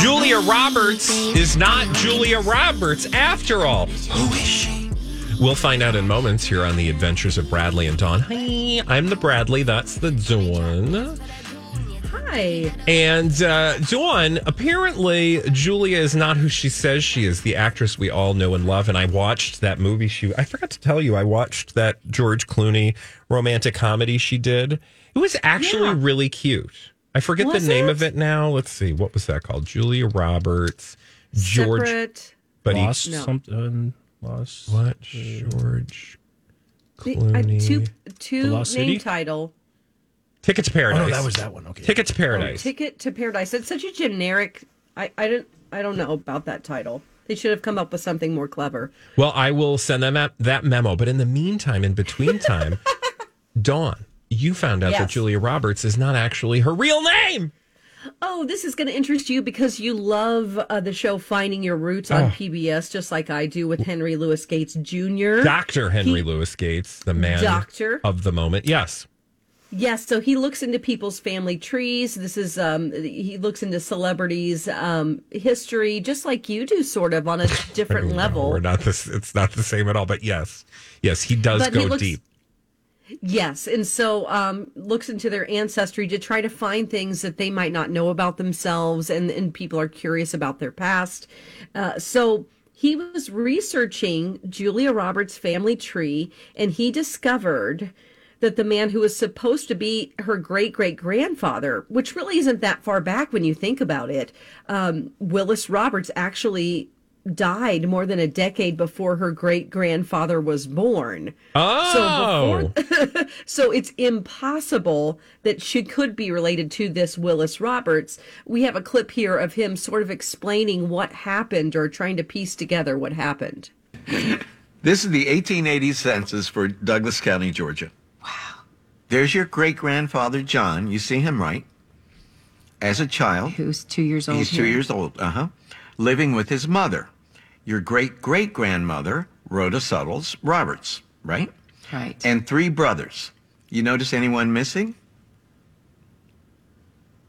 Julia Roberts is not Julia Roberts after all. Who is she? We'll find out in moments here on the Adventures of Bradley and Dawn. Hi, I'm the Bradley. That's the Dawn. Hi. And uh, Dawn, apparently Julia is not who she says she is, the actress we all know and love. And I watched that movie. She, I forgot to tell you, I watched that George Clooney romantic comedy she did. It was actually Yeah. really cute. I forget Was the name it? of it now. Let's see. What was that called? Julia Roberts. George. Separate. But he, Lost No. something. Lost. what? George The, uh, Clooney. two The two Lost name City? title. Ticket to Oh Paradise. no, that was that one. Okay. Ticket to Paradise. Ticket to Paradise. It's such a generic. I I don't I don't know about that title. They should have come up with something more clever. Well, I will send them that, that memo. But in the meantime, in between time, Dawn, you found out that Julia Roberts is not actually her real name. Oh, this is going to interest you because you love uh, the show Finding Your Roots on PBS, just like I do with Henry Louis Gates Jr. Dr. Henry He- Louis Gates, the man Doctor. of the moment. Yes. Yes, so he looks into people's family trees. This is um he looks into celebrities um history just like you do sort of on a different No, level. we're not this. It's not the same at all. But yes, yes, he does But he go looks- deep. Yes, and so um, looks into their ancestry to try to find things that they might not know about themselves, and, and people are curious about their past. Uh, so he was researching Julia Roberts' family tree, and he discovered that the man who was supposed to be her great great grandfather, which really isn't that far back when you think about it, um, Willis Roberts actually died more than a decade before her great grandfather was born. Oh, So it's impossible that she could be related to this Willis Roberts. We have a clip here of him sort of explaining what happened or trying to piece together what happened. This is the 1880 census for Douglas County, Georgia. Wow. There's your great grandfather, John. You see him, right? As a child. Who's two years old? He's two here. years old, uh huh. Living with his mother. Your great great grandmother, Rhoda Suttles Roberts, right? Right. And three brothers. You notice anyone missing?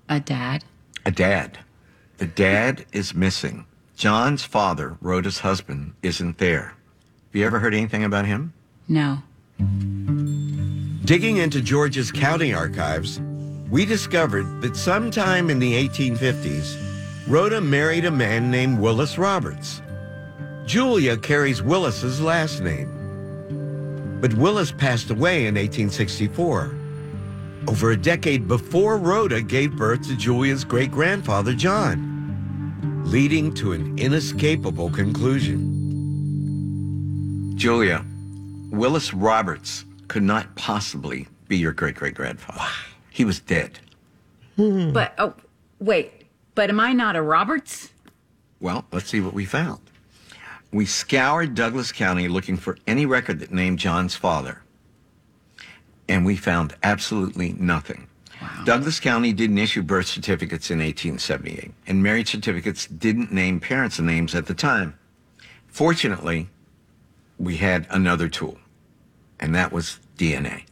a dad. A dad. The dad is missing. John's father, Rhoda's husband, isn't there. Have you ever heard anything about him? No. Digging into Georgia's county archives, we discovered that sometime in the 1850s, Rhoda married a man named Willis Roberts. Julia carries Willis's last name. But Willis passed away in 1864, over a decade before Rhoda gave birth to Julia's great grandfather, John, leading to an inescapable conclusion. Julia, Willis Roberts could not possibly be your great great grandfather. He was dead. Hmm. But oh, wait. But am I not a Roberts? Well, let's see what we found. We scoured Douglas County looking for any record that named John's father, and we found absolutely nothing. Douglas County didn't issue birth certificates in 1878, and marriage certificates didn't name parents' names at the time. Fortunately, we had another tool, and that was DNA.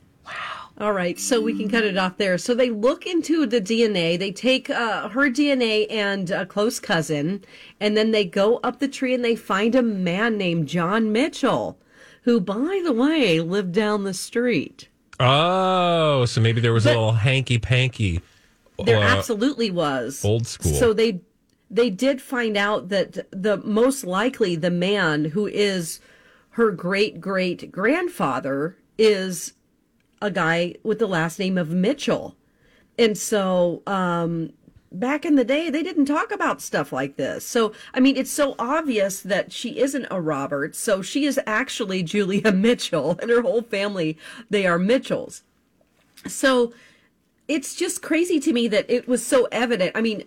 All right, so we can cut it off there. So they look into the DNA. They take uh, her DNA and a close cousin, and then they go up the tree and they find a man named John Mitchell, who, by the way, lived down the street. oh, so maybe there was a little hanky panky. There uh, absolutely was old school. So they they did find out that the most likely the man who is her great great grandfather is a guy with the last name of Mitchell. And so um, back in the day, they didn't talk about stuff like this. So, I mean, it's so obvious that she isn't a Roberts. So she is actually Julia Mitchell and her whole family, they are Mitchells. So it's just crazy to me that it was so evident. I mean,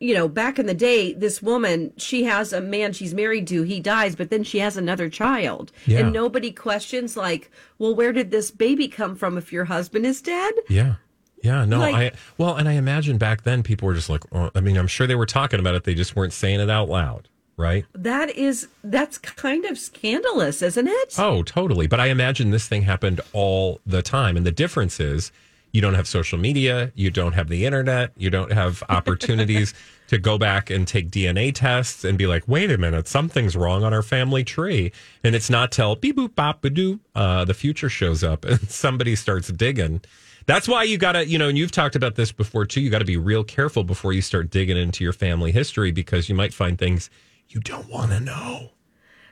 you know, back in the day, this woman, she has a man she's married to, he dies, but then she has another child. Yeah. And nobody questions, like, well, where did this baby come from if your husband is dead? Yeah. Yeah, no, Like- I well, and I imagine back then people were just like, oh, I mean, I'm sure they were talking about it, they just weren't saying it out loud, right? That is, that's kind of scandalous, isn't it? Oh, totally. But I imagine this thing happened all the time. And the difference is you don't have social media, you don't have the internet, you don't have opportunities to go back and take DNA tests and be like, wait a minute, something's wrong on our family tree. And it's not till beep boop bop doo, uh, the future shows up and somebody starts digging. That's why you got to, you know, and you've talked about this before too. You got to be real careful before you start digging into your family history because you might find things you don't want to know.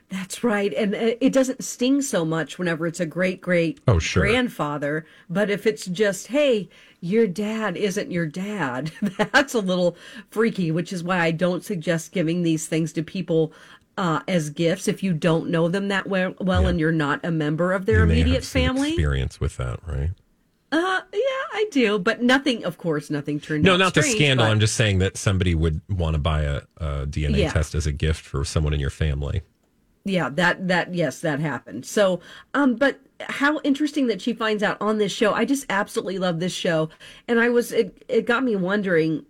That's right. And uh, it doesn't sting so much whenever it's a great great Oh, sure. grandfather. But if it's just, hey, your dad isn't your dad, that's a little freaky, which is why I don't suggest giving these things to people uh, as gifts if you don't know them that well, well Yeah. and you're not a member of their You immediate family. experience with that, right? Uh, yeah, I do. But nothing, of course, nothing turned No, not the scandal. but- I'm just saying that somebody would want to buy a, a DNA Yeah. test as a gift for someone in your family. Yeah that that yes that happened. So um but how interesting that she finds out on this show. I just absolutely love this show. And i was it, it got me wondering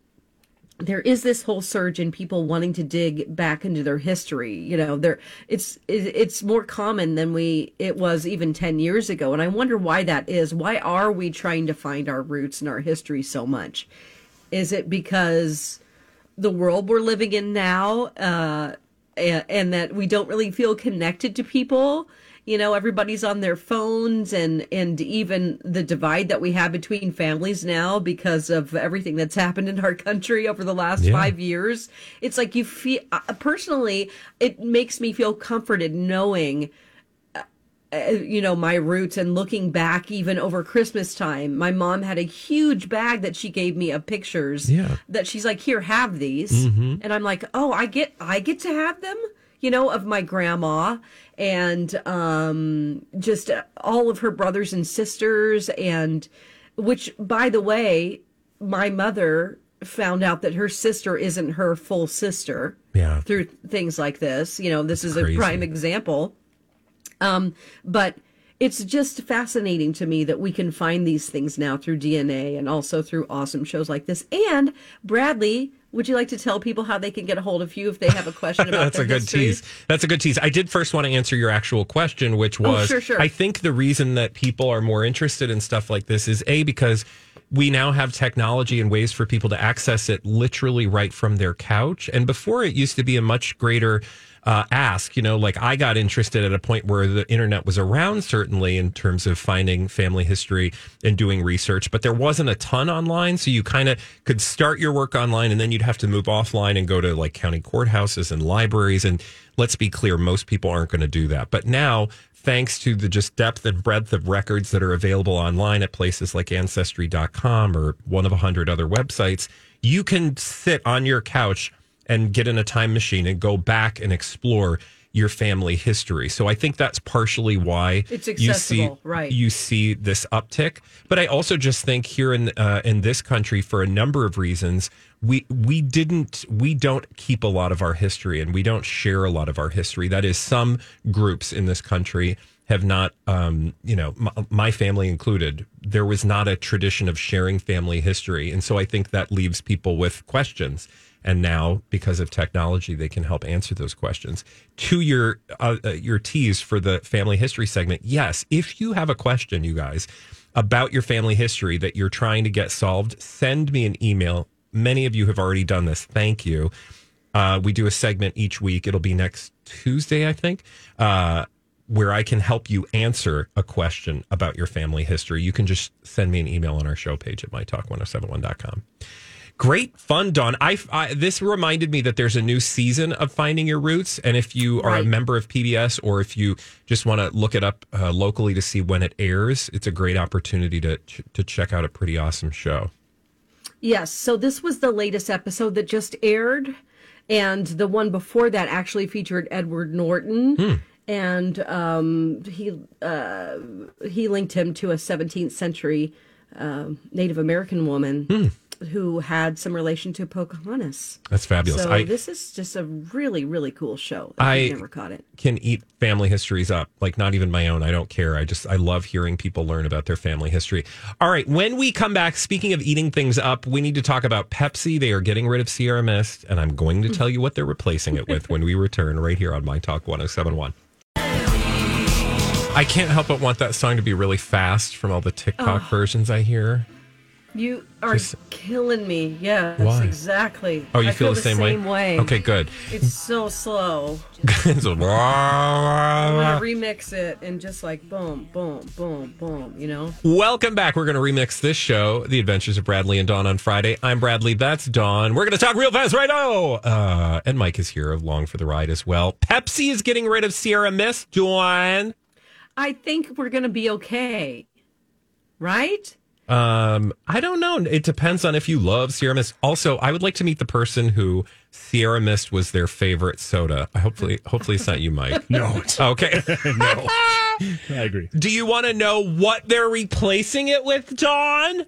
there is this whole surge in people wanting to dig back into their history you know there it's it, it's more common than we it was even 10 years ago. And i wonder why that is. Why are we trying to find our roots and our history so much? Is it because the world we're living in now uh and, and that we don't really feel connected to people you know everybody's on their phones and and even the divide that we have between families now because of everything that's happened in our country over the last Yeah. 5 years it's like you feel uh, personally it makes me feel comforted knowing you know my roots and looking back even over christmas time my mom had a huge bag that she gave me of pictures Yeah. that she's like here have these and i'm like oh i get i get to have them you know of my grandma and um just uh, all of her brothers and sisters and which by the way my mother found out that her sister isn't her full sister Yeah. through things like this you know this is crazy. a prime example um, but it's just fascinating to me that we can find these things now through DNA and also through awesome shows like this. And Bradley, would you like to tell people how they can get a hold of you if they have a question about That's a good tease. That's a good tease. I did first want to answer your actual question, which was Oh, sure, sure. I think the reason that people are more interested in stuff like this is A, because we now have technology and ways for people to access it literally right from their couch. And before it used to be a much greater uh, ask, you know, like I got interested at a point where the internet was around, certainly in terms of finding family history and doing research, but there wasn't a ton online. So you kind of could start your work online and then you'd have to move offline and go to like county courthouses and libraries. And let's be clear, most people aren't going to do that. But now, thanks to the just depth and breadth of records that are available online at places like ancestry.com or one of a hundred other websites, you can sit on your couch and get in a time machine and go back and explore your family history. So I think that's partially why It's you see right. you see this uptick. But I also just think here in uh, in this country, for a number of reasons, we we didn't we don't keep a lot of our history and we don't share a lot of our history. That is, some groups in this country have not, um, you know, my, my family included. There was not a tradition of sharing family history, and so I think that leaves people with questions. And now, because of technology, they can help answer those questions. To your uh, uh, your tease for the family history segment, yes, if you have a question, you guys, about your family history that you're trying to get solved, send me an email. Many of you have already done this. Thank you. Uh, we do a segment each week. It'll be next Tuesday, I think, uh, where I can help you answer a question about your family history. You can just send me an email on our show page at mytalk1071.com. Great fun, Dawn. I, I this reminded me that there's a new season of Finding Your Roots, and if you are a member of PBS or if you just want to look it up uh, locally to see when it airs, it's a great opportunity to to check out a pretty awesome show. Yes. So this was the latest episode that just aired, and the one before that actually featured Edward Norton, and um, he uh, he linked him to a 17th century um Native American woman who had some relation to Pocahontas. That's fabulous. So I this is just a really really cool show. I- never caught it. can eat family histories up, like not even my own. I don't care. I just I love hearing people learn about their family history. All right, when we come back, speaking of eating things up, we need to talk about Pepsi. They are getting rid of Sierra Mist, and I'm going to tell you what they're replacing it with when we return right here on My Talk 1071. I can't help but want that song to be really fast from all the TikTok versions I hear. You are Just- killing me. Yes, Why? exactly. Oh, you I feel, the same, way? Okay, good. It's so slow. I'm gonna remix it and just like boom, boom, boom, boom. You know. Welcome back. We're going to remix this show, The Adventures of Bradley and Dawn on Friday. I'm Bradley. That's Dawn. We're going to talk real fast right now. Uh, and Mike is here along for the ride as well. Pepsi is getting rid of Sierra Mist. Dawn. I think we're gonna be okay, right? Um, I don't know. It depends on if you love Sierra Mist. Also, I would like to meet the person who Sierra Mist was their favorite soda. Hopefully, hopefully it's not you, Mike. No, it's, Okay. no. I agree. Do you want to know what they're replacing it with, Dawn?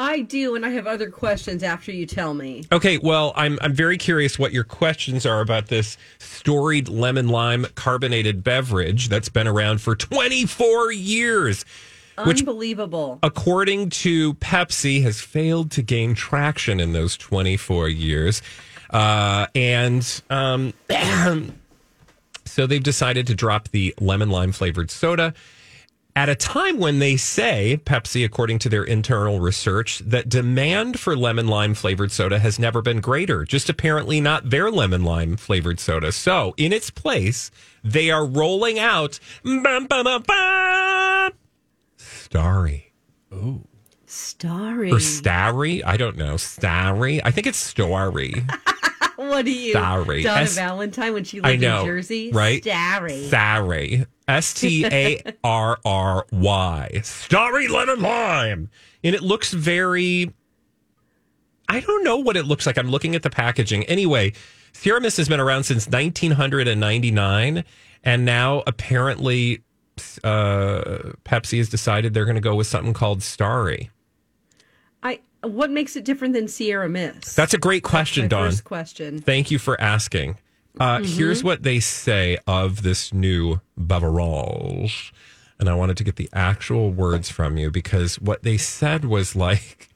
I do, and I have other questions after you tell me. Okay, well, I'm I'm very curious what your questions are about this storied lemon lime carbonated beverage that's been around for 24 years, which Unbelievable. according to Pepsi has failed to gain traction in those 24 years. Uh, and um, so they've decided to drop the lemon lime flavored soda at a time when they say, Pepsi, according to their internal research, that demand for lemon lime flavored soda has never been greater, just apparently not their lemon lime flavored soda. So, in its place, they are rolling out bum, bum, bum, bum, Starry. Oh. Starry. Or Starry? I don't know. Starry? I think it's Story. what do you? Starry. Donna S- Valentine when she I lived know. in Jersey. Right? Starry. Starry. S T A R R Y. Starry lemon lime. And it looks very. I don't know what it looks like. I'm looking at the packaging. Anyway, Sierra has been around since 1999. And now apparently uh, Pepsi has decided they're going to go with something called Starry. I. What makes it different than Sierra Mist? That's a great question, Dawn. first question. Thank you for asking. Uh, Here's what they say of this new beverage. And I wanted to get the actual words from you because what they said was like,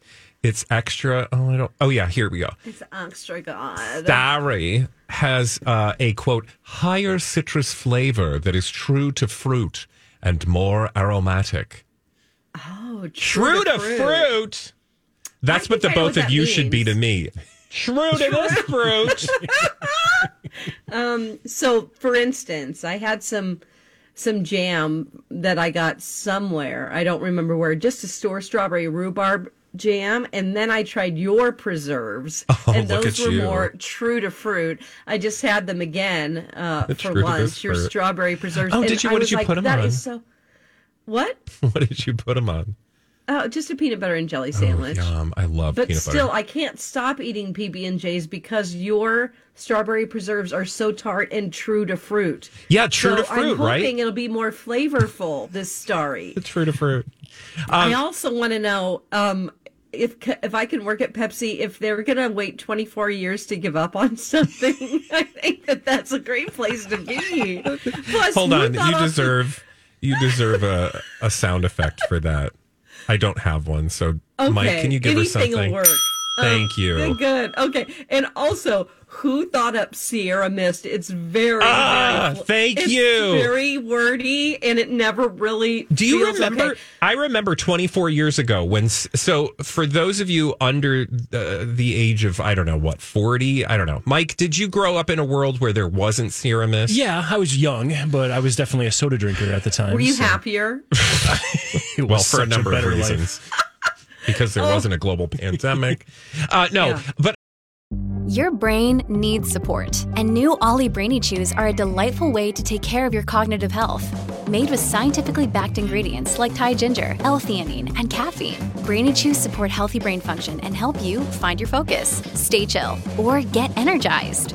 it's extra. Oh, I don't. Oh, yeah, here we go. It's extra good. Starry has uh, a quote, higher citrus flavor that is true to fruit and more aromatic. Oh, True to fruit. That's I what the both of you should be to me. True to this fruit. Um so, for instance, I had some some jam that I got somewhere. I don't remember where. Just a store strawberry rhubarb jam, and then I tried your preserves, and Oh, look those were you. more true to fruit. I just had them again uh, for lunch. Your strawberry preserves. Oh, and did you- what did you like, put 'em "That on?" is so. What? what did you put them on? Oh, just a peanut butter and jelly sandwich. Oh, yum. I love But peanut still, butter. I can't stop eating PB and J's because your strawberry preserves are so tart and true to fruit. yeah, true so to fruit, I'm hoping right? it'll be more flavorful this story. True to fruit. I also want to know um, if if I can work at Pepsi if they're going to wait 24 years to give up on something. I think that that's a great place to be. Plus, Hold on, you deserve you deserve a, a sound effect for that. I don't have one, so Okay, Mike, can you give anything her something? Will work. Thank you. Good, good. Okay. And also, who thought up Sierra Mist? It's very, Ah, very thank it's you. Very wordy, and it never really. Do you feels remember? okay. I remember 24 years ago when. So, for those of you under uh, the age of, I don't know, what, 40? I don't know. Mike, did you grow up in a world where there wasn't Sierra Mist? Yeah, I was young, but I was definitely a soda drinker at the time. Were you so happy? it was Well, for a such number of better life. reasons. because there wasn't a global pandemic. Uh, no, Yeah. but Your brain needs support, and new OLLY Brainy Chews are a delightful way to take care of your cognitive health. Made with scientifically backed ingredients like Thai ginger, L-theanine, and caffeine, Brainy Chews support healthy brain function and help you find your focus, stay chill, or get energized.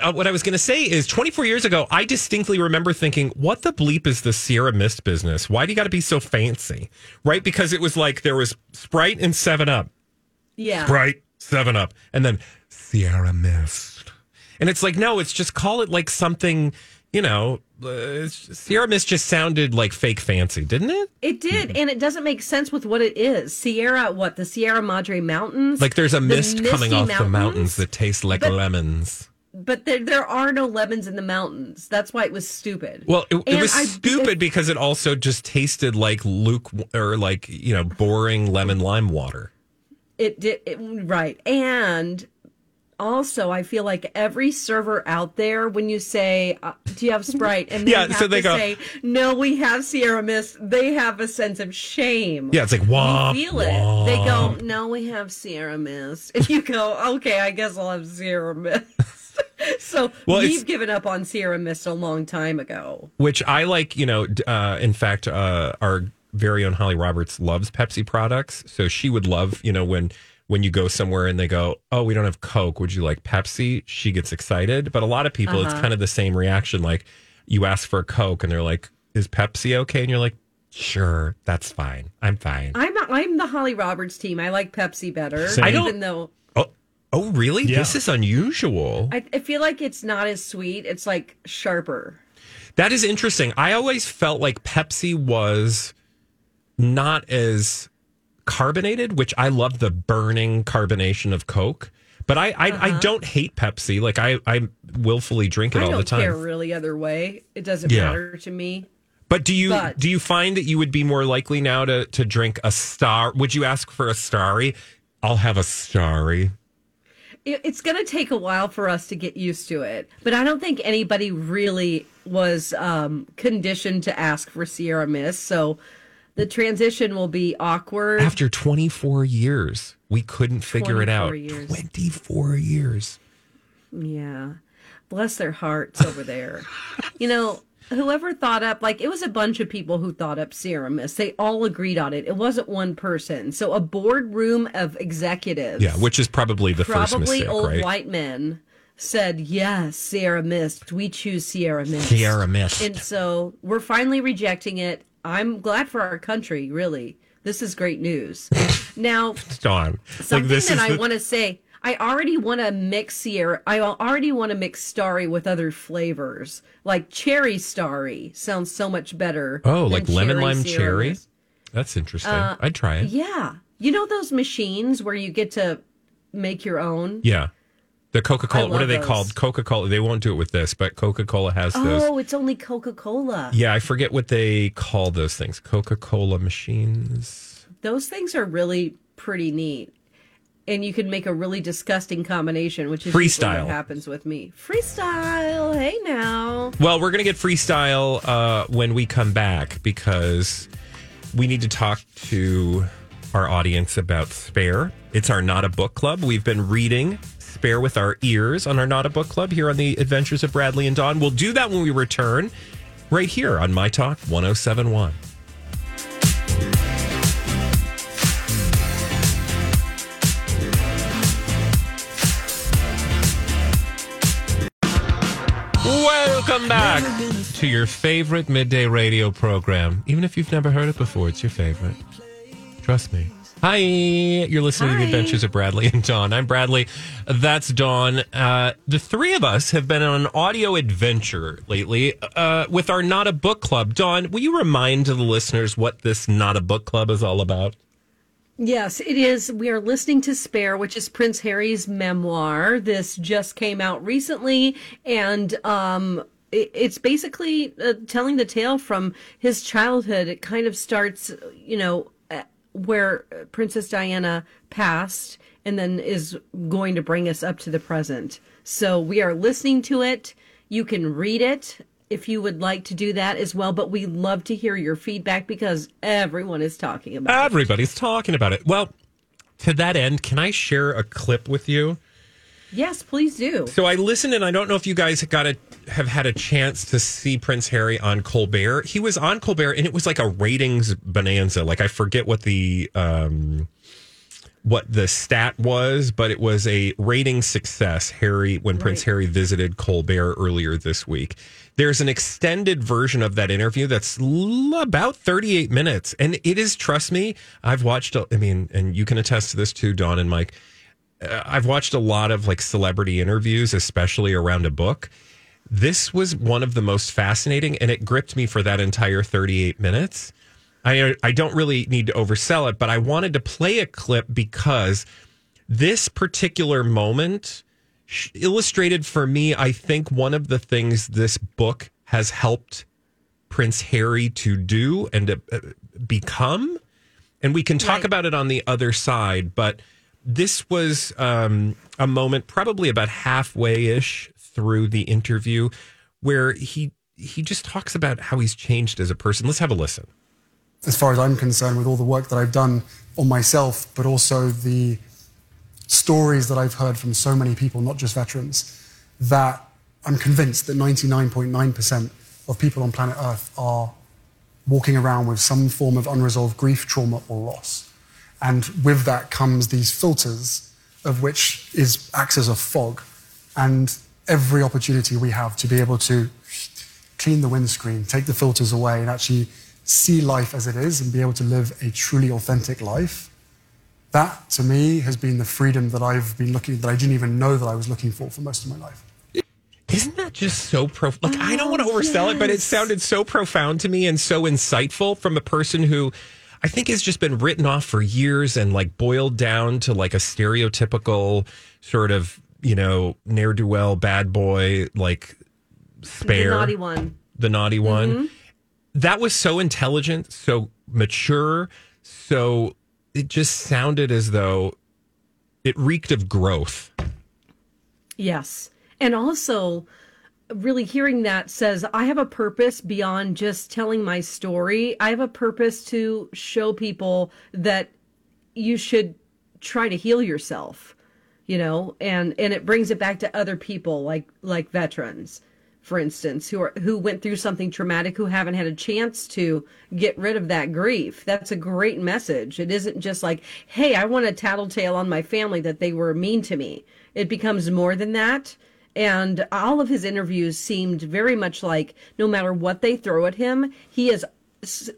Uh, what I was going to say is 24 years ago, I distinctly remember thinking, what the bleep is the Sierra Mist business? Why do you got to be so fancy? Right? Because it was like there was Sprite and 7 Up. Yeah. Sprite, 7 Up, and then Sierra Mist. And it's like, no, it's just call it like something, you know, uh, Sierra Mist just sounded like fake fancy, didn't it? It did, and it doesn't make sense with what it is. Sierra, what the Sierra Madre Mountains? Like there's a The mist coming misty off the mountains that tastes like But- lemons. But there there are no lemons in the mountains. That's why it was stupid. Well, it, it was I- stupid because it also just tasted like luke or like you know boring lemon lime water. It did it, right, and also I feel like every server out there, when you say, uh, "Do you have Sprite?" and they Yeah, have so they to go- say, "No, we have Sierra Mist," they have a sense of shame. Yeah, it's like wah. You feel it. They go, "No, we have Sierra Mist," and you go, "Okay, I guess I'll have Sierra Mist." so Well, we've given up on Sierra Mist a long time ago. which I like. You know, uh, in fact, uh, our very own Holly Roberts loves Pepsi products, so she would love you know when when you go somewhere and they go, "Oh, we don't have Coke. Would you like Pepsi?" She gets excited, but a lot of people, it's Uh-huh. kind of the same reaction. Like you ask for a Coke and they're like, "Is Pepsi okay?" And you're like, "Sure, that's fine. I'm fine." I'm I'm the Holly Roberts team. I like Pepsi better, Same. I don't- even though Oh, really? Yeah. This is unusual. I, I feel like it's not as sweet. It's like sharper. That is interesting. I always felt like Pepsi was not as carbonated, which I love the burning carbonation of Coke. But I, I, I don't hate Pepsi. Like I, I willfully drink it Uh-huh. I all don't the time. care really other way. It doesn't Yeah. matter to me. But do you But- do you find that you would be more likely now to to drink a star? Would you ask for a starry? I'll have a starry. It, it's going to take a while for us to get used to it, but I don't think anybody really was um, conditioned to ask for Sierra Mist. So the transition will be awkward. After 24 years, we couldn't figure it out. years. 24 years. Yeah. Bless their hearts over there. you know, whoever thought up, like, it was a bunch of people who thought up Sierra Mist. They all agreed on it. It wasn't one person. So a boardroom of executives. Yeah, which is probably the first probably mistake, old right? white men said, yes, Sierra Mist. We choose Sierra Mist. Sierra Mist. And so we're finally rejecting it. I'm glad for our country, really. This is great news. now, Dawn. Something this that I the- want to say, I already want to mix Sierra. I already want to mix Starry with other flavors, like cherry Starry. Sounds so much better. Oh, like lemon cherry lime Sierra cherry? Mist. That's interesting. Uh, I'd try it. Yeah, you know those machines where you get to make your own. Yeah. The Coca Cola, what are they those. called? Coca Cola. They won't do it with this, but Coca Cola has those. Oh, it's only Coca Cola. Yeah, I forget what they call those things. Coca Cola machines. Those things are really pretty neat. And you can make a really disgusting combination, which is Freestyle. what happens with me. Freestyle. Hey now. Well, we're going to get freestyle uh, when we come back because we need to talk to our audience about Spare. It's our Not a Book Club. We've been reading Spare with our ears on our Not a Book Club here on the Adventures of Bradley and Dawn. We'll do that when we return right here on My Talk 1071. Welcome back to your favorite midday radio program. Even if you've never heard it before, it's your favorite. Trust me. Hi, you're listening to the Adventures of Bradley and Dawn. I'm Bradley. That's Dawn. Uh, the three of us have been on an audio adventure lately uh, with our Not a Book Club. Dawn, will you remind the listeners what this Not a Book Club is all about? Yes, it is. We are listening to Spare, which is Prince Harry's memoir. This just came out recently, and um, it, it's basically uh, telling the tale from his childhood. It kind of starts, you know, uh, where Princess Diana passed, and then is going to bring us up to the present. So we are listening to it. You can read it if you would like to do that as well. But we love to hear your feedback because everyone is talking about it. Everybody's talking about it. Well, to that end, can I share a clip with you? Yes, please do. So I listened, and I don't know if you guys got a, have had a chance to see Prince Harry on Colbert. He was on Colbert, and it was like a ratings bonanza. Like I forget what the um, what the stat was, but it was a rating success. Harry when Prince Harry visited Colbert earlier this week. There's an extended version of that interview that's l- about 38 minutes, and it is. Trust me, I've watched. I mean, and you can attest to this too, Dawn and Mike uh, I've watched a lot of like celebrity interviews, especially around a book. This was one of the most fascinating, and it gripped me for that entire 38 minutes. I I don't really need to oversell it, but I wanted to play a clip because this particular moment illustrated for me, I think, one of the things this book has helped Prince Harry to do and to uh, become. And we can talk about it on the other side, but this was um, a moment, probably about halfway ish through the interview, where he he just talks about how he's changed as a person. Let's have a listen. as far as I'm concerned, with all the work that I've done on myself, but also the stories that I've heard from so many people, not just veterans, that I'm convinced that 99.9% of people on planet Earth are walking around with some form of unresolved grief, trauma, or loss. And with that comes these filters, of which is acts as a fog. And every opportunity we have to be able to clean the windscreen, take the filters away, and actually see life as it is and be able to live a truly authentic life. That, to me, has been the freedom that I've been looking, that I didn't even know that I was looking for for most of my life. Isn't that just so profound? Like, I don't want to oversell it, but it sounded so profound to me and so insightful from a person who I think has just been written off for years and like boiled down to like a stereotypical sort of, you know, ne'er do well, bad boy, like spare. The naughty one. The naughty one. Mhm. That was so intelligent, so mature, so it just sounded as though it reeked of growth. Yes. And also, really hearing that says, I have a purpose beyond just telling my story. I have a purpose to show people that you should try to heal yourself, you know, and, and it brings it back to other people like, like veterans, for instance, who are, who went through something traumatic, who haven't had a chance to get rid of that grief. That's a great message. It isn't just like, Hey, I want to tattletale on my family that they were mean to me. It becomes more than that. And all of his interviews seemed very much like no matter what they throw at him, he is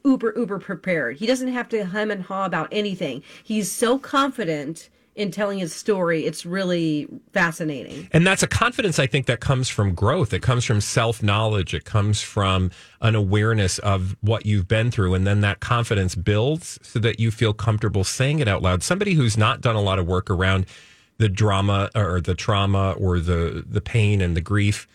uber, uber prepared. He doesn't have to hem and haw about anything. He's so confident in telling his story. It's really fascinating. And that's a confidence I think that comes from growth. It comes from self knowledge. It comes from an awareness of what you've been through. And then that confidence builds so that you feel comfortable saying it out loud. Somebody who's not done a lot of work around the drama or the trauma or the, the pain and the grief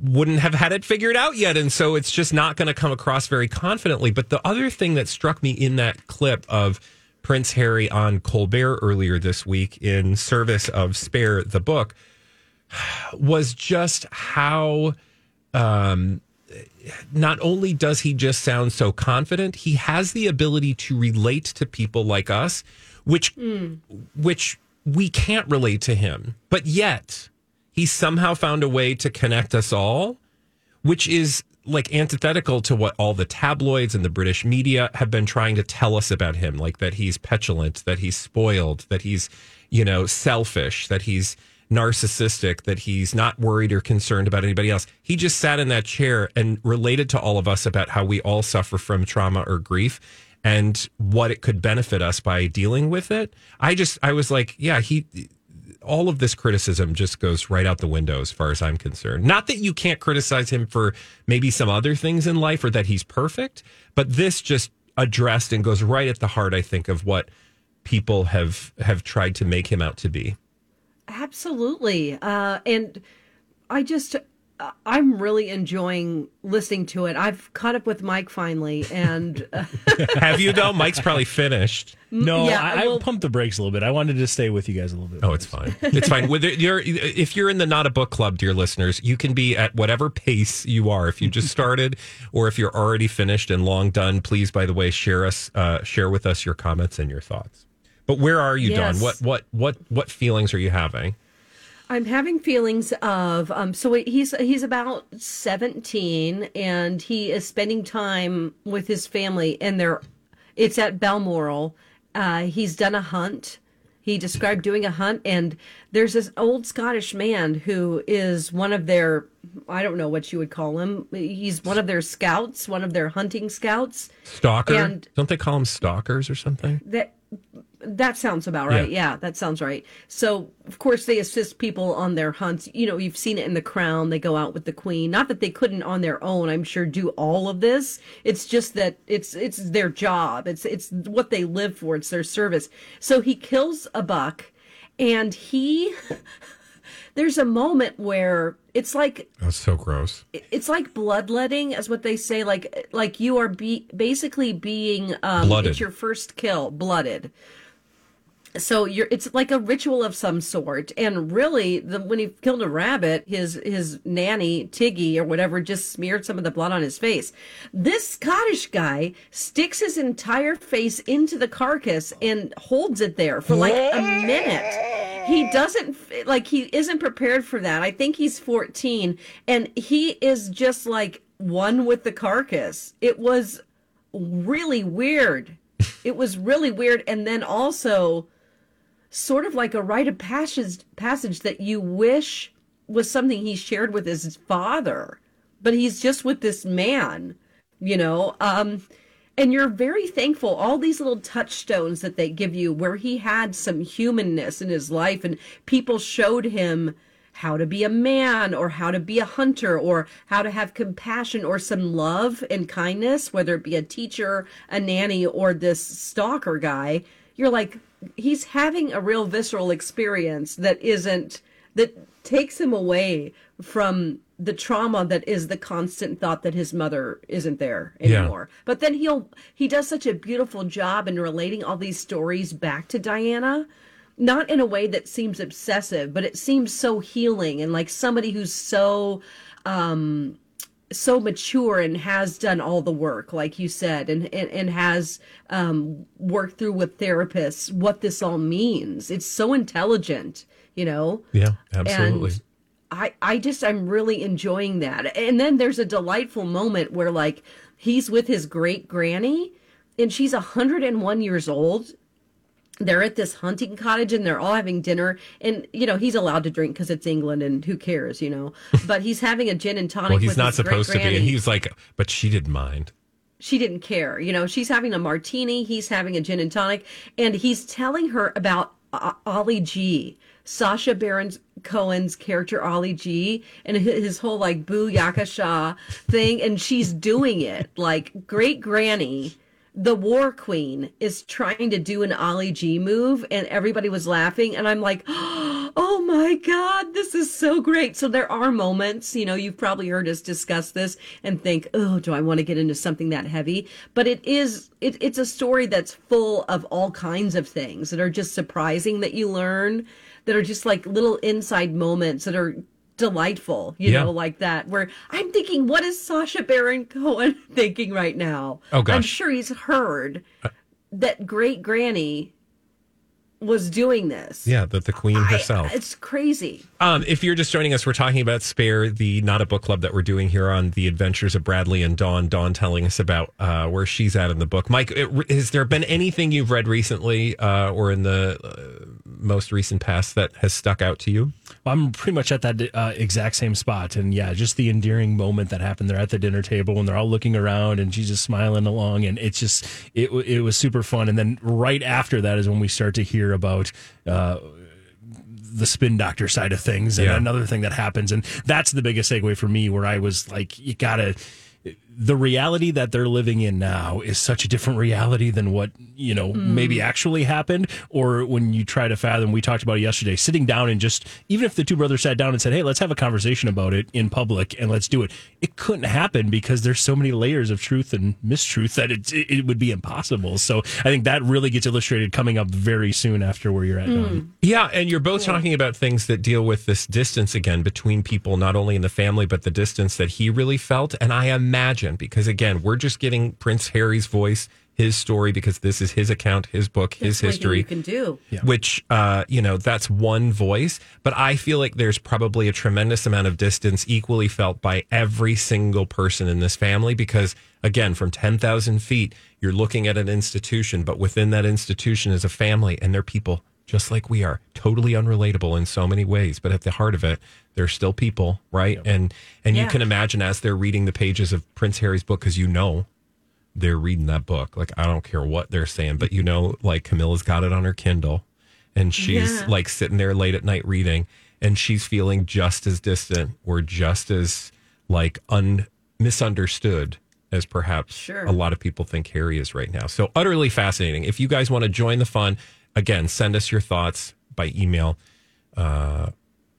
wouldn't have had it figured out yet. And so it's just not going to come across very confidently. But the other thing that struck me in that clip of Prince Harry on Colbert earlier this week in service of Spare the Book was just how um, not only does he just sound so confident, he has the ability to relate to people like us, which which we can't relate to him. But yet, he somehow found a way to connect us all, which is like antithetical to what all the tabloids and the British media have been trying to tell us about him, like that he's petulant, that he's spoiled, that he's, you know, selfish, that he's narcissistic, that he's not worried or concerned about anybody else. He just sat in that chair and related to all of us about how we all suffer from trauma or grief. and what it could benefit us by dealing with it. I just, I was like, yeah, he, all of this criticism just goes right out the window as far as I'm concerned. Not that you can't criticize him for maybe some other things in life or that he's perfect, but this just addressed and goes right at the heart, I think, of what people have have tried to make him out to be. Absolutely. Uh, and I just, I'm really enjoying listening to it. I've caught up with Mike finally, and uh, have you though? Mike's probably finished. No, Yeah, I, well- I pumped the brakes a little bit. I wanted to stay with you guys a little bit. Oh, it's fine. It's fine. Whether you're, if you're in the not a book club, dear listeners, you can be at whatever pace you are. If you just started, or if you're already finished and long done, please, by the way, share us, uh, share with us your comments and your thoughts. But where are you, Yes. Dawn? What, what, what, what feelings are you having? I'm having feelings of um so he's he's about 17 and he is spending time with his family and they're it's at Balmoral. Uh he's done a hunt. He described doing a hunt and there's this old Scottish man who is one of their I don't know what you would call him. He's one of their scouts, one of their hunting scouts. Stalker? And- Don't they call them stalkers or something? That that sounds about right. Yeah. Yeah. that sounds right. So, of course, they assist people on their hunts. You know, you've seen it in The Crown. They go out with the Queen. Not that they couldn't on their own. I'm sure do all of this. It's just that it's it's their job. It's it's what they live for. It's their service. So he kills a buck, and he. There's a moment where it's like That's so gross. it's like bloodletting is what they say like like you are be basically being um Blooded. it's your first kill blooded so you're it's like a ritual of some sort. And really the when he killed a rabbit his his nanny tiggy or whatever just smeared some of the blood on his face. This scottish guy sticks his entire face into the carcass and holds it there for like a minute. He doesn't like he isn't prepared for that. I think he's 14 and he is just like one with the carcass. It was really weird. It was really weird. And then also sort of like a rite of passage passage that you wish was something he shared with his father but he's just with this man you know? Um and you're very thankful all these little touchstones that they give you where he had some humanness in his life and people showed him how to be a man or how to be a hunter or how to have compassion or some love and kindness whether it be a teacher a nanny or this stalker guy. You're like he's having a real visceral experience that isn't that takes him away from the trauma that is the constant thought that his mother isn't there Yeah. anymore. But then he'll he does such a beautiful job in relating all these stories back to Diana. Not in a way that seems obsessive, but it seems so healing and like somebody who's so um so mature and has done all the work, like you said, and and, and has um, worked through with therapists what this all means. It's so intelligent, you know. Yeah, absolutely. And I I just I'm really enjoying that. And then there's a delightful moment where like he's with his great granny, and she's 101 years old. They're at this hunting cottage and they're all having dinner. And, you know, he's allowed to drink because it's England and who cares, you know? But he's having a gin and tonic. well, he's not supposed to be. And he was like, but she didn't mind. she didn't care. You know, she's having a martini, he's having a gin and tonic, and he's telling her about uh, Ali G, Sacha Baron Cohen's character Ali G, and his whole like boo yakasha thing, and she's doing it like great granny. The war queen is trying to do an Ali G move, and everybody was laughing. And I'm like, oh my God, this is so great. So there are moments, you know, you've probably heard us discuss this and think, oh, do I want to get into something that heavy? But it is, it, it's a story that's full of all kinds of things that are just surprising that you learn, that are just like little inside moments that are delightful, you Yeah. know, like that, where I'm thinking, what is Sacha Baron Cohen thinking right now? Oh, gosh. I'm sure he's heard that great granny was doing this. Yeah, that the queen herself. It's crazy. Um, if you're just joining us, we're talking about Spare, the not a book club that we're doing here on the adventures of Bradley and Dawn. Dawn telling us about uh, where she's at in the book. Mike, it, has there been anything you've read recently uh, or in the uh, most recent past that has stuck out to you? I'm pretty much at that uh, exact same spot. And yeah, just the endearing moment that happened there at the dinner table when they're all looking around and she's just smiling along. And it's just, it, it was super fun. And then right after that is when we start to hear about, uh, the spin doctor side of things and Yeah. another thing that happens and that's the biggest segue for me where i was like you gotta the reality that they're living in now is such a different reality than what you know hmm. maybe actually happened or when you try to fathom we talked about it yesterday sitting down and just even if the two brothers sat down and said hey let's have a conversation about it in public and let's do it it couldn't happen because there's so many layers of truth and mistruth that it, it, it would be impossible so i think that really gets illustrated coming up very soon after where you're at Dawn. Hmm. Yeah, and you're both talking about things that deal with this distance again between people, not only in the family, but the distance that he really felt. And I imagine, because again, we're just getting Prince Harry's voice, his story, because this is his account, his book, his That's the only thing history. you can do. Which, uh, you know, that's one voice, but I feel like there's probably a tremendous amount of distance equally felt by every single person in this family because, again, from 10,000 feet, you're looking at an institution, but within that institution is a family and they're people just like we are, totally unrelatable in so many ways, but at the heart of it, they're still people, right? And and you Yeah. can imagine as they're reading the pages of Prince Harry's book, because you know they're reading that book. Like I don't care what they're saying, but you know, like Camilla's got it on her Kindle, and she's Yeah. like sitting there late at night reading, and she's feeling just as distant or just as like un misunderstood as perhaps Sure. a lot of people think Harry is right now. So utterly fascinating. If you guys want to join the fun, again, send us your thoughts by email uh,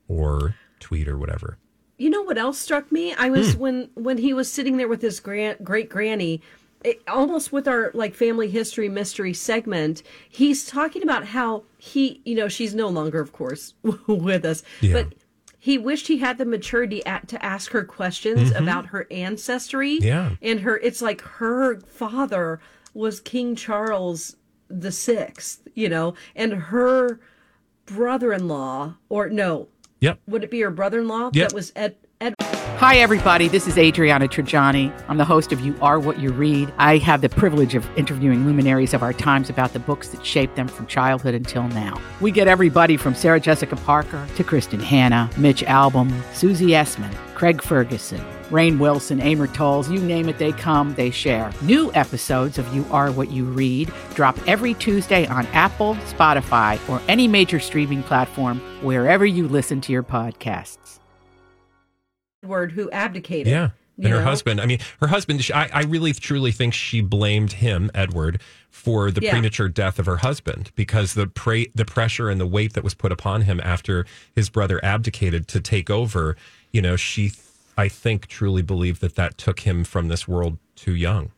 or tweet or whatever. You know what else struck me? I was when when he was sitting there with his gran- great granny, it, almost with our like family history mystery segment. He's talking about how he, you know, she's no longer, of course, with us, Yeah. but he wished he had the maturity at, to ask her questions about her ancestry. Mm-hmm. Yeah. and her. It's like her father was King Charles the Sixth, you know, and her brother-in-law, or no, Yep. would it be your brother-in-law Yep. that was Ed, Ed Hi, everybody. This is Adriana Trigiani. I'm the host of You Are What You Read. I have the privilege of interviewing luminaries of our times about the books that shaped them from childhood until now. We get everybody from Sarah Jessica Parker to Kristin Hannah, Mitch Albom, Susie Essman, Craig Ferguson, Rainn Wilson, Amor Towles, you name it, they come, they share. New episodes of You Are What You Read drop every Tuesday on Apple, Spotify, or any major streaming platform wherever you listen to your podcasts. Edward who abdicated. Yeah. you And her know? husband, I mean, her husband, she, I, I really truly think she blamed him, Edward, for the Yeah. premature death of her husband because the pre- the pressure and the weight that was put upon him after his brother abdicated to take over, you know, she, I think, truly believe that that took him from this world too young.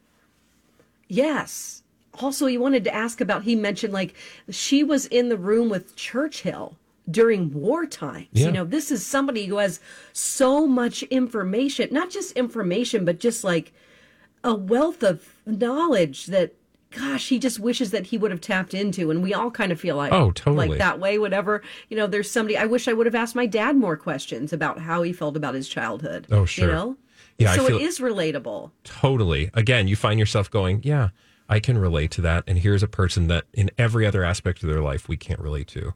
Yes. Also, he wanted to ask about. He mentioned like she was in the room with Churchill during war times. Yeah. You know, this is somebody who has so much information, not just information, but just like a wealth of knowledge that. Gosh, he just wishes that he would have tapped into, and we all kind of feel like, Oh, totally. like that way. Whatever, you know. There's somebody. I wish I would have asked my dad more questions about how he felt about his childhood. Oh, sure. You know, Yeah, I so it is relatable. Totally. Again, you find yourself going, yeah, I can relate to that. And here's a person that in every other aspect of their life we can't relate to.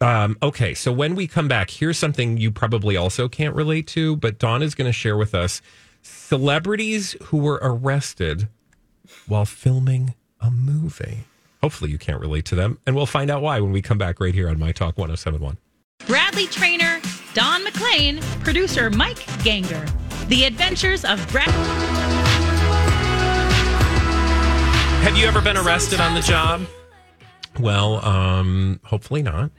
Um, okay, so when we come back, here's something you probably also can't relate to, but Dawn is going to share with us celebrities who were arrested while filming a movie. Hopefully, you can't relate to them, and we'll find out why when we come back right here on My Talk 1071. Bradley Trainer, Don McLean, producer Mike Ganger. The Adventures of Brad. Have you ever been arrested on the job? Well, um, hopefully not.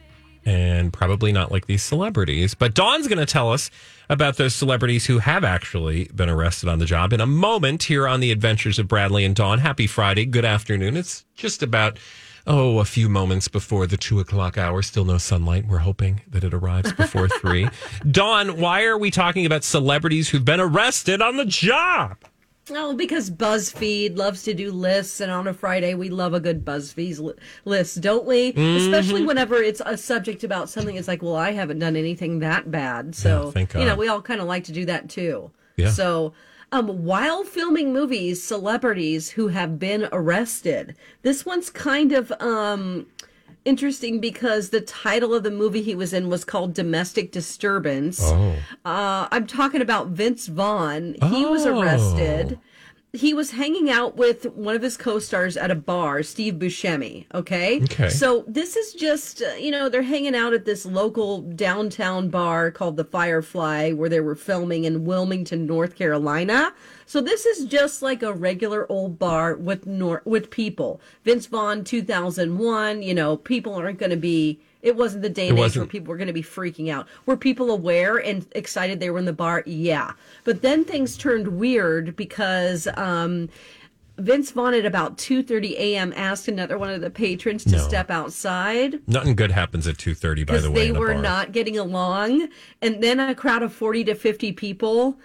And probably not like these celebrities. But Dawn's going to tell us about those celebrities who have actually been arrested on the job in a moment here on the Adventures of Bradley and Dawn. Happy Friday. Good afternoon. It's just about, oh, a few moments before the two o'clock hour. Still no sunlight. We're hoping that it arrives before three. Dawn, why are we talking about celebrities who've been arrested on the job? Oh, because BuzzFeed loves to do lists, and on a Friday we love a good BuzzFeed li- list, don't we? Mm-hmm. Especially whenever it's a subject about something. It's like, well, I haven't done anything that bad, so Yeah, you know we all kind of like to do that too. Yeah. So, um, while filming movies, celebrities who have been arrested. This one's kind of um interesting because the title of the movie he was in was called Domestic Disturbance. Oh. Uh, I'm talking about Vince Vaughn. He was Oh. arrested. He was hanging out with one of his co-stars at a bar, Steve Buscemi. Okay. Okay. So this is just, uh, you know, they're hanging out at this local downtown bar called the Firefly, where they were filming in Wilmington, North Carolina. So this is just like a regular old bar with nor- with people. Vince Vaughn, 2001. You know, people aren't going to be. It wasn't the day and age where people were going to be freaking out. Were people aware and excited they were in the bar? Yeah. But then things turned weird because um, Vince Vaughn at about 2:30 a.m. asked another one of the patrons to No. step outside Nothing good happens at two thirty. By the way, they the were bar. not getting along. And then a crowd of 40 to 50 people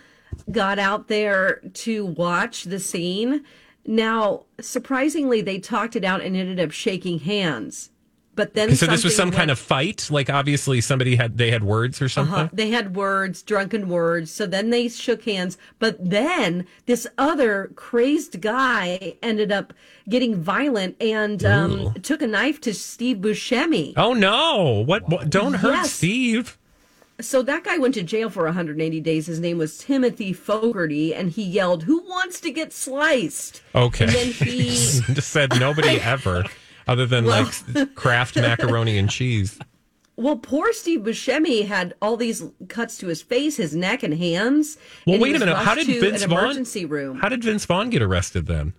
got out there to watch the scene. Now, surprisingly, they talked it out and ended up shaking hands. But then so this was some something kind of fight. Like obviously somebody had they had words or something. uh-huh. They had words, drunken words. So then they shook hands. But then this other crazed guy ended up getting violent and um, took a knife to Steve Buscemi. Oh no! What? what don't hurt Yes. Steve. So that guy went to jail for 180 days. His name was Timothy Fogarty, and he yelled, "Who wants to get sliced?" Okay. And then he just said nobody ever, other than Well- like Kraft macaroni and cheese. Well, poor Steve Buscemi had all these cuts to his face, his neck, and hands. Well, and wait a minute. How did Vince Vaughn? emergency room? How did Vince Vaughn get arrested then?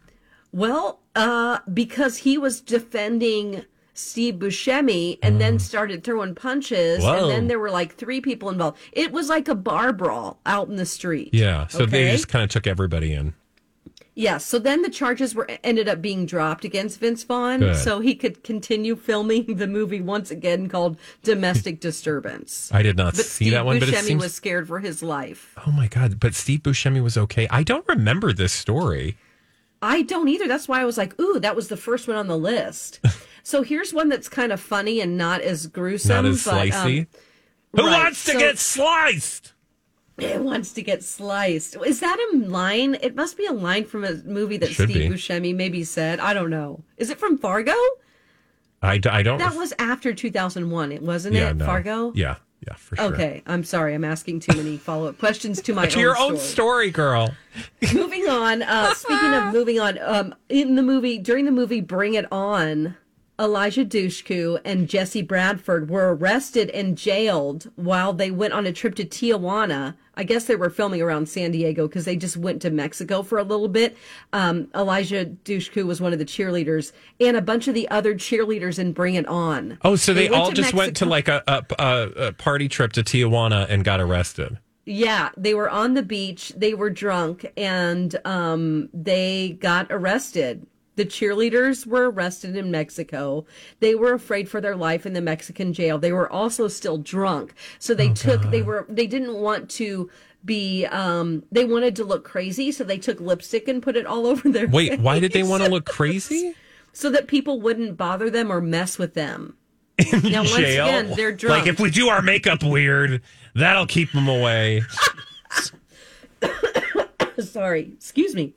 Well, uh, because he was defending Steve Buscemi and then started throwing punches, Whoa. and then there were like three people involved. It was like a bar brawl out in the street. Yeah. So they just kind of took everybody in. Yeah, so then the charges were ended up being dropped against Vince Vaughn, Good. so he could continue filming the movie once again called Domestic Disturbance. I did not But see Steve that one, but it Buscemi seems. was scared for his life. Oh my god! But Steve Buscemi was okay. I don't remember this story. I don't either. That's why I was like, "Ooh, that was the first one on the list." so here's one that's kind of funny and not as gruesome, Not as but, um. Who right, wants to so- get sliced? It wants to get sliced. Is that a line? It must be a line from a movie that Should Steve be. Buscemi maybe said. I don't know. Is it from Fargo? I don't. That was after 2001, it wasn't yeah, it? no. Fargo? Yeah, yeah, for sure. Okay, I'm sorry. I'm asking too many follow up questions to my to own your own story. story, girl. moving on. Uh, speaking of moving on, um, in the movie during the movie Bring It On, Eliza Dushku and Jesse Bradford were arrested and jailed while they went on a trip to Tijuana. I guess they were filming around San Diego because they just went to Mexico for a little bit. Um, Eliza Dushku was one of the cheerleaders, and a bunch of the other cheerleaders in Bring It On. Oh, so they, went all just went to like a, a, a, a party trip to Tijuana and got arrested. Yeah, they were on the beach. They were drunk, and um, they got arrested. The cheerleaders were arrested in Mexico. They were afraid for their life in the Mexican jail. They were also still drunk, so they took. They were. They didn't want to be. Um, they wanted to look crazy, so they took lipstick and put it all over their. Wait, why did they want to look crazy? So that people wouldn't bother them or mess with them. now, once again, they're drunk. Like if we do our makeup weird, that'll keep them away. Sorry, excuse me.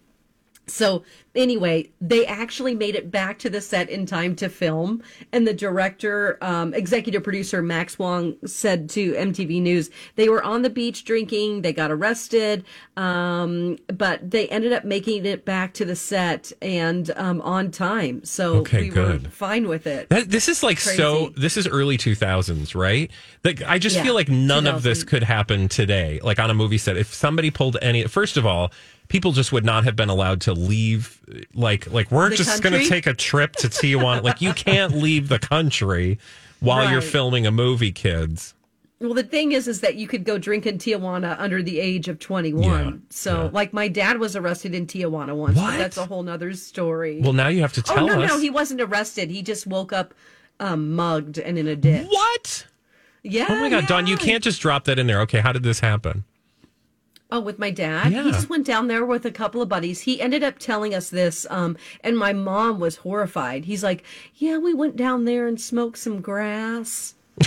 So anyway, they actually made it back to the set in time to film, and the director, um, executive producer Max Wong said to MTV News they were on the beach drinking. They got arrested, um, but they ended up making it back to the set and um, on time. So Okay, we were fine with it. That, this is like so. This is early two thousands, right? Like I just Yeah, feel like none of this could happen today. Like on a movie set, if somebody pulled any, first of all, people just would not have been allowed to leave. Like like we're The just going to take a trip to Tijuana. like you can't leave the country while you're filming a movie, kids. Well, the thing is, is that you could go drink in Tijuana under the age of 21. Yeah, so, like, my dad was arrested in Tijuana once, that's a whole nother story. Well, now you have to oh, tell no, us no, no, he wasn't arrested. He just woke up um, mugged and in a ditch. what. Yeah. Oh my god, Dawn, you can't just drop that in there. Okay, how did this happen? Oh, with my dad? Yeah. He just went down there with a couple of buddies. He ended up telling us this, um, and my mom was horrified. He's like, Yeah, we went down there and smoked some grass.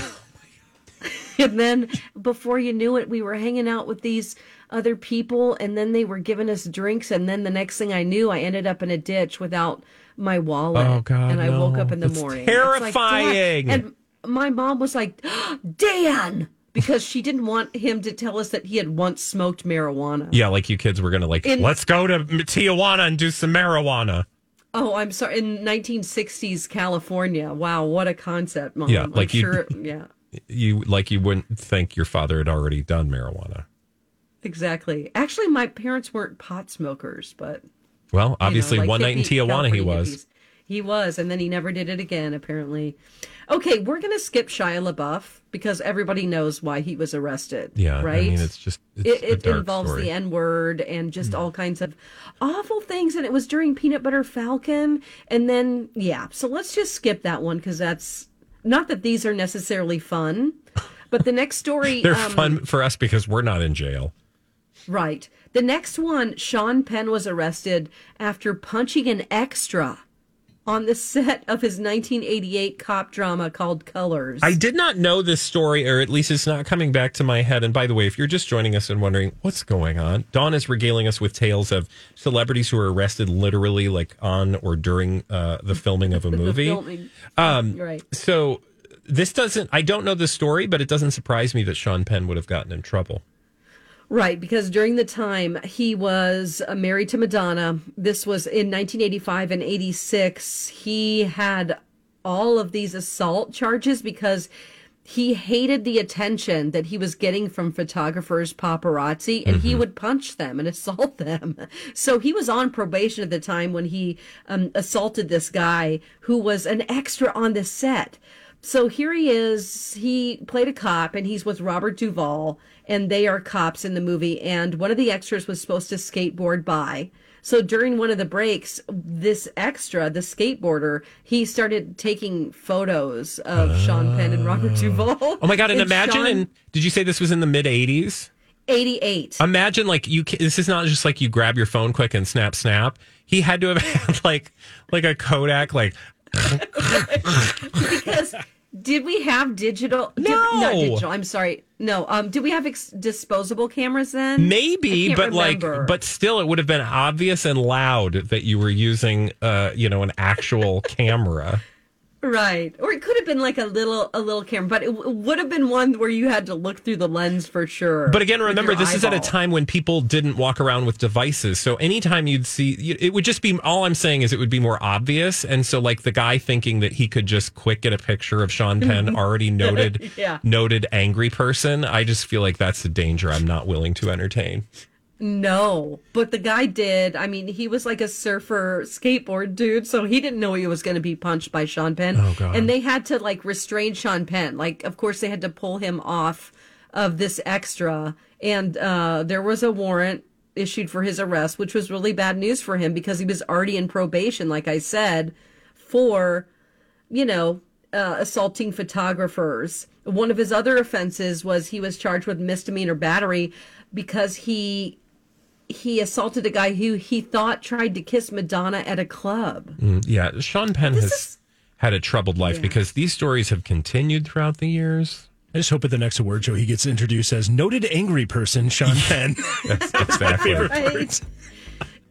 and then before you knew it, we were hanging out with these other people, and then they were giving us drinks. And then the next thing I knew, I ended up in a ditch without my wallet. Oh, God, And I woke up in the That's morning. It's like, terrifying. And my mom was like, Dan, because she didn't want him to tell us that he had once smoked marijuana. Yeah, like you kids were going to like, In- let's go to Tijuana and do some marijuana. Oh, I'm sorry. In 1960s California. Wow, what a concept, mom. Yeah, I'm like you- sure, yeah. You like you wouldn't think your father had already done marijuana. Exactly. Actually, my parents weren't pot smokers, but Well, you know, obviously, like one night in Tijuana, he was. hippies. He was, and then he never did it again, apparently. Okay, we're going to skip Shia LaBeouf because everybody knows why he was arrested. Yeah, right? I mean, it's just it's it, a it involves story. the N word and just all kinds of awful things. And it was during Peanut Butter Falcon. And then, yeah, so let's just skip that one because that's not that these are necessarily fun, but the next story. They're um, fun for us because we're not in jail. Right. The next one, Sean Penn was arrested after punching an extra on the set of his 1988 cop drama called Colors. I did not know this story, or at least it's not coming back to my head. And by the way, if you're just joining us and wondering what's going on, Dawn is regaling us with tales of celebrities who were arrested literally like on or during uh, the filming of a movie. filming. Um, Right. So this doesn't, I don't know the story, but it doesn't surprise me that Sean Penn would have gotten in trouble. Right, because during the time he was uh, married to Madonna, this was in 1985 and 86, he had all of these assault charges because he hated the attention that he was getting from photographers, paparazzi, and he would punch them and assault them. So he was on probation at the time when he um, assaulted this guy who was an extra on the set. So here he is. He played a cop and he's with Robert Duvall and they are cops in the movie. And one of the extras was supposed to skateboard by. So during one of the breaks, this extra, the skateboarder, he started taking photos of Sean Penn and Robert ah. Duvall. Oh my God. And, imagine, Sean- and did you say this was in the mid 80s? 88. Imagine like you, this is not just like you grab your phone quick and snap, snap. He had to have had like like a Kodak, like because did we have digital? did- No. not digital. I'm sorry. No. Um. Did we have ex- disposable cameras then? Maybe, but remember. like, but still, it would have been obvious and loud that you were using, uh, you know, an actual camera. Right. Or it could have been like a little a little camera, but it, w- would have been one where you had to look through the lens for sure. But again, remember, this is at a time when people didn't walk around with devices. So anytime you'd see, it would just be, all I'm saying is it would be more obvious. And so, like, the guy thinking that he could just quick get a picture of Sean Penn, already noted, Yeah. noted angry person, I just feel like that's a danger I'm not willing to entertain. No, but the guy did. I mean, he was like a surfer skateboard dude, so he didn't know he was going to be punched by Sean Penn. Oh, God. And they had to like restrain Sean Penn. Like, of course, they had to pull him off of this extra, and uh, there was a warrant issued for his arrest, which was really bad news for him because he was already in probation, like I said, for you know, uh, assaulting photographers. One of his other offenses was he was charged with misdemeanor battery because he he assaulted a guy who he thought tried to kiss Madonna at a club. Mm, yeah, Sean Penn has had a troubled life because these stories have continued throughout the years. I just hope at the next award show he gets introduced as noted angry person Sean Penn. That's my exactly. favorite Right.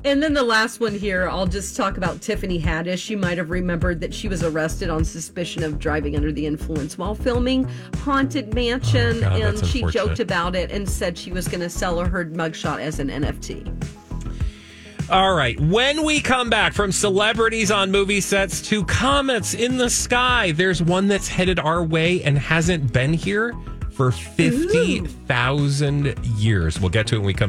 And then the last one here, I'll just talk about Tiffany Haddish. You might have remembered that she was arrested on suspicion of driving under the influence while filming Haunted Mansion. Oh, God, and she joked about it and said she was going to sell her mugshot as an NFT. All right. When we come back from celebrities on movie sets to comets in the sky, there's one that's headed our way and hasn't been here for 50,000 years. We'll get to it when we come back.